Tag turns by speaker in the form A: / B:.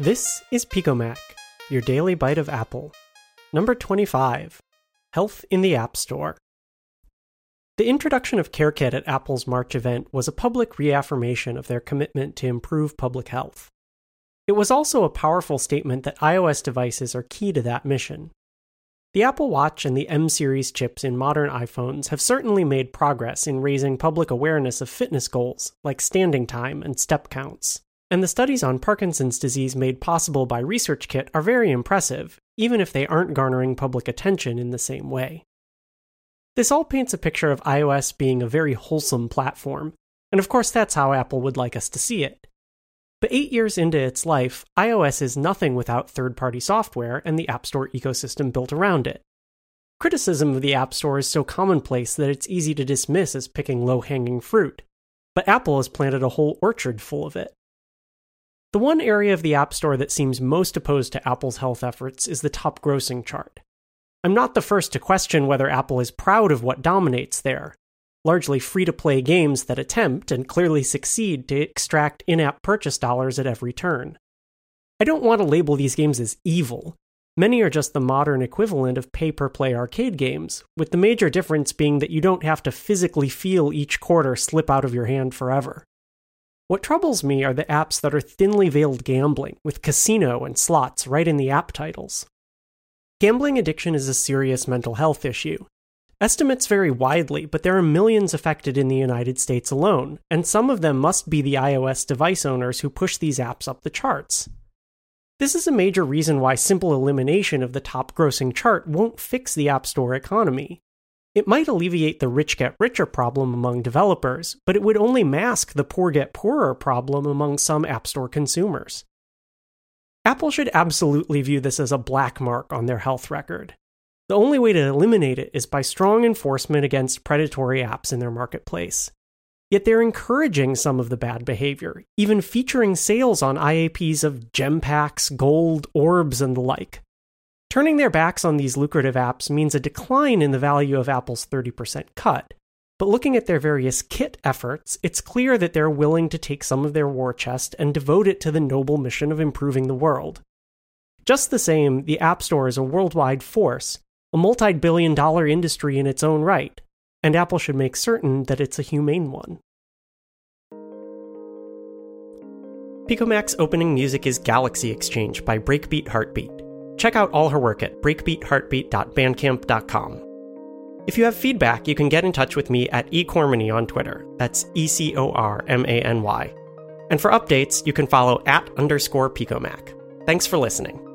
A: This is Picomac, your daily bite of Apple. Number 25 Health in the App Store. The introduction of CareKit at Apple's March event was a public reaffirmation of their commitment to improve public health. It was also a powerful statement that iOS devices are key to that mission. The Apple Watch and the M series chips in modern iPhones have certainly made progress in raising public awareness of fitness goals like standing time and step counts. And the studies on Parkinson's disease made possible by ResearchKit are very impressive, even if they aren't garnering public attention in the same way. This all paints a picture of iOS being a very wholesome platform, and of course that's how Apple would like us to see it. But eight years into its life, iOS is nothing without third party software and the App Store ecosystem built around it. Criticism of the App Store is so commonplace that it's easy to dismiss as picking low hanging fruit, but Apple has planted a whole orchard full of it. The one area of the App Store that seems most opposed to Apple's health efforts is the top grossing chart. I'm not the first to question whether Apple is proud of what dominates there largely free to play games that attempt and clearly succeed to extract in app purchase dollars at every turn. I don't want to label these games as evil. Many are just the modern equivalent of pay per play arcade games, with the major difference being that you don't have to physically feel each quarter slip out of your hand forever. What troubles me are the apps that are thinly veiled gambling, with casino and slots right in the app titles. Gambling addiction is a serious mental health issue. Estimates vary widely, but there are millions affected in the United States alone, and some of them must be the iOS device owners who push these apps up the charts. This is a major reason why simple elimination of the top grossing chart won't fix the App Store economy. It might alleviate the rich get richer problem among developers, but it would only mask the poor get poorer problem among some App Store consumers. Apple should absolutely view this as a black mark on their health record. The only way to eliminate it is by strong enforcement against predatory apps in their marketplace. Yet they're encouraging some of the bad behavior, even featuring sales on IAPs of gem packs, gold, orbs, and the like. Turning their backs on these lucrative apps means a decline in the value of Apple's 30% cut. But looking at their various kit efforts, it's clear that they're willing to take some of their war chest and devote it to the noble mission of improving the world. Just the same, the App Store is a worldwide force, a multi billion dollar industry in its own right, and Apple should make certain that it's a humane one. Picomac's opening music is Galaxy Exchange by Breakbeat Heartbeat. Check out all her work at breakbeatheartbeat.bandcamp.com. If you have feedback, you can get in touch with me at ecormany on Twitter. That's E C O R M A N Y. And for updates, you can follow at underscore Picomac. Thanks for listening.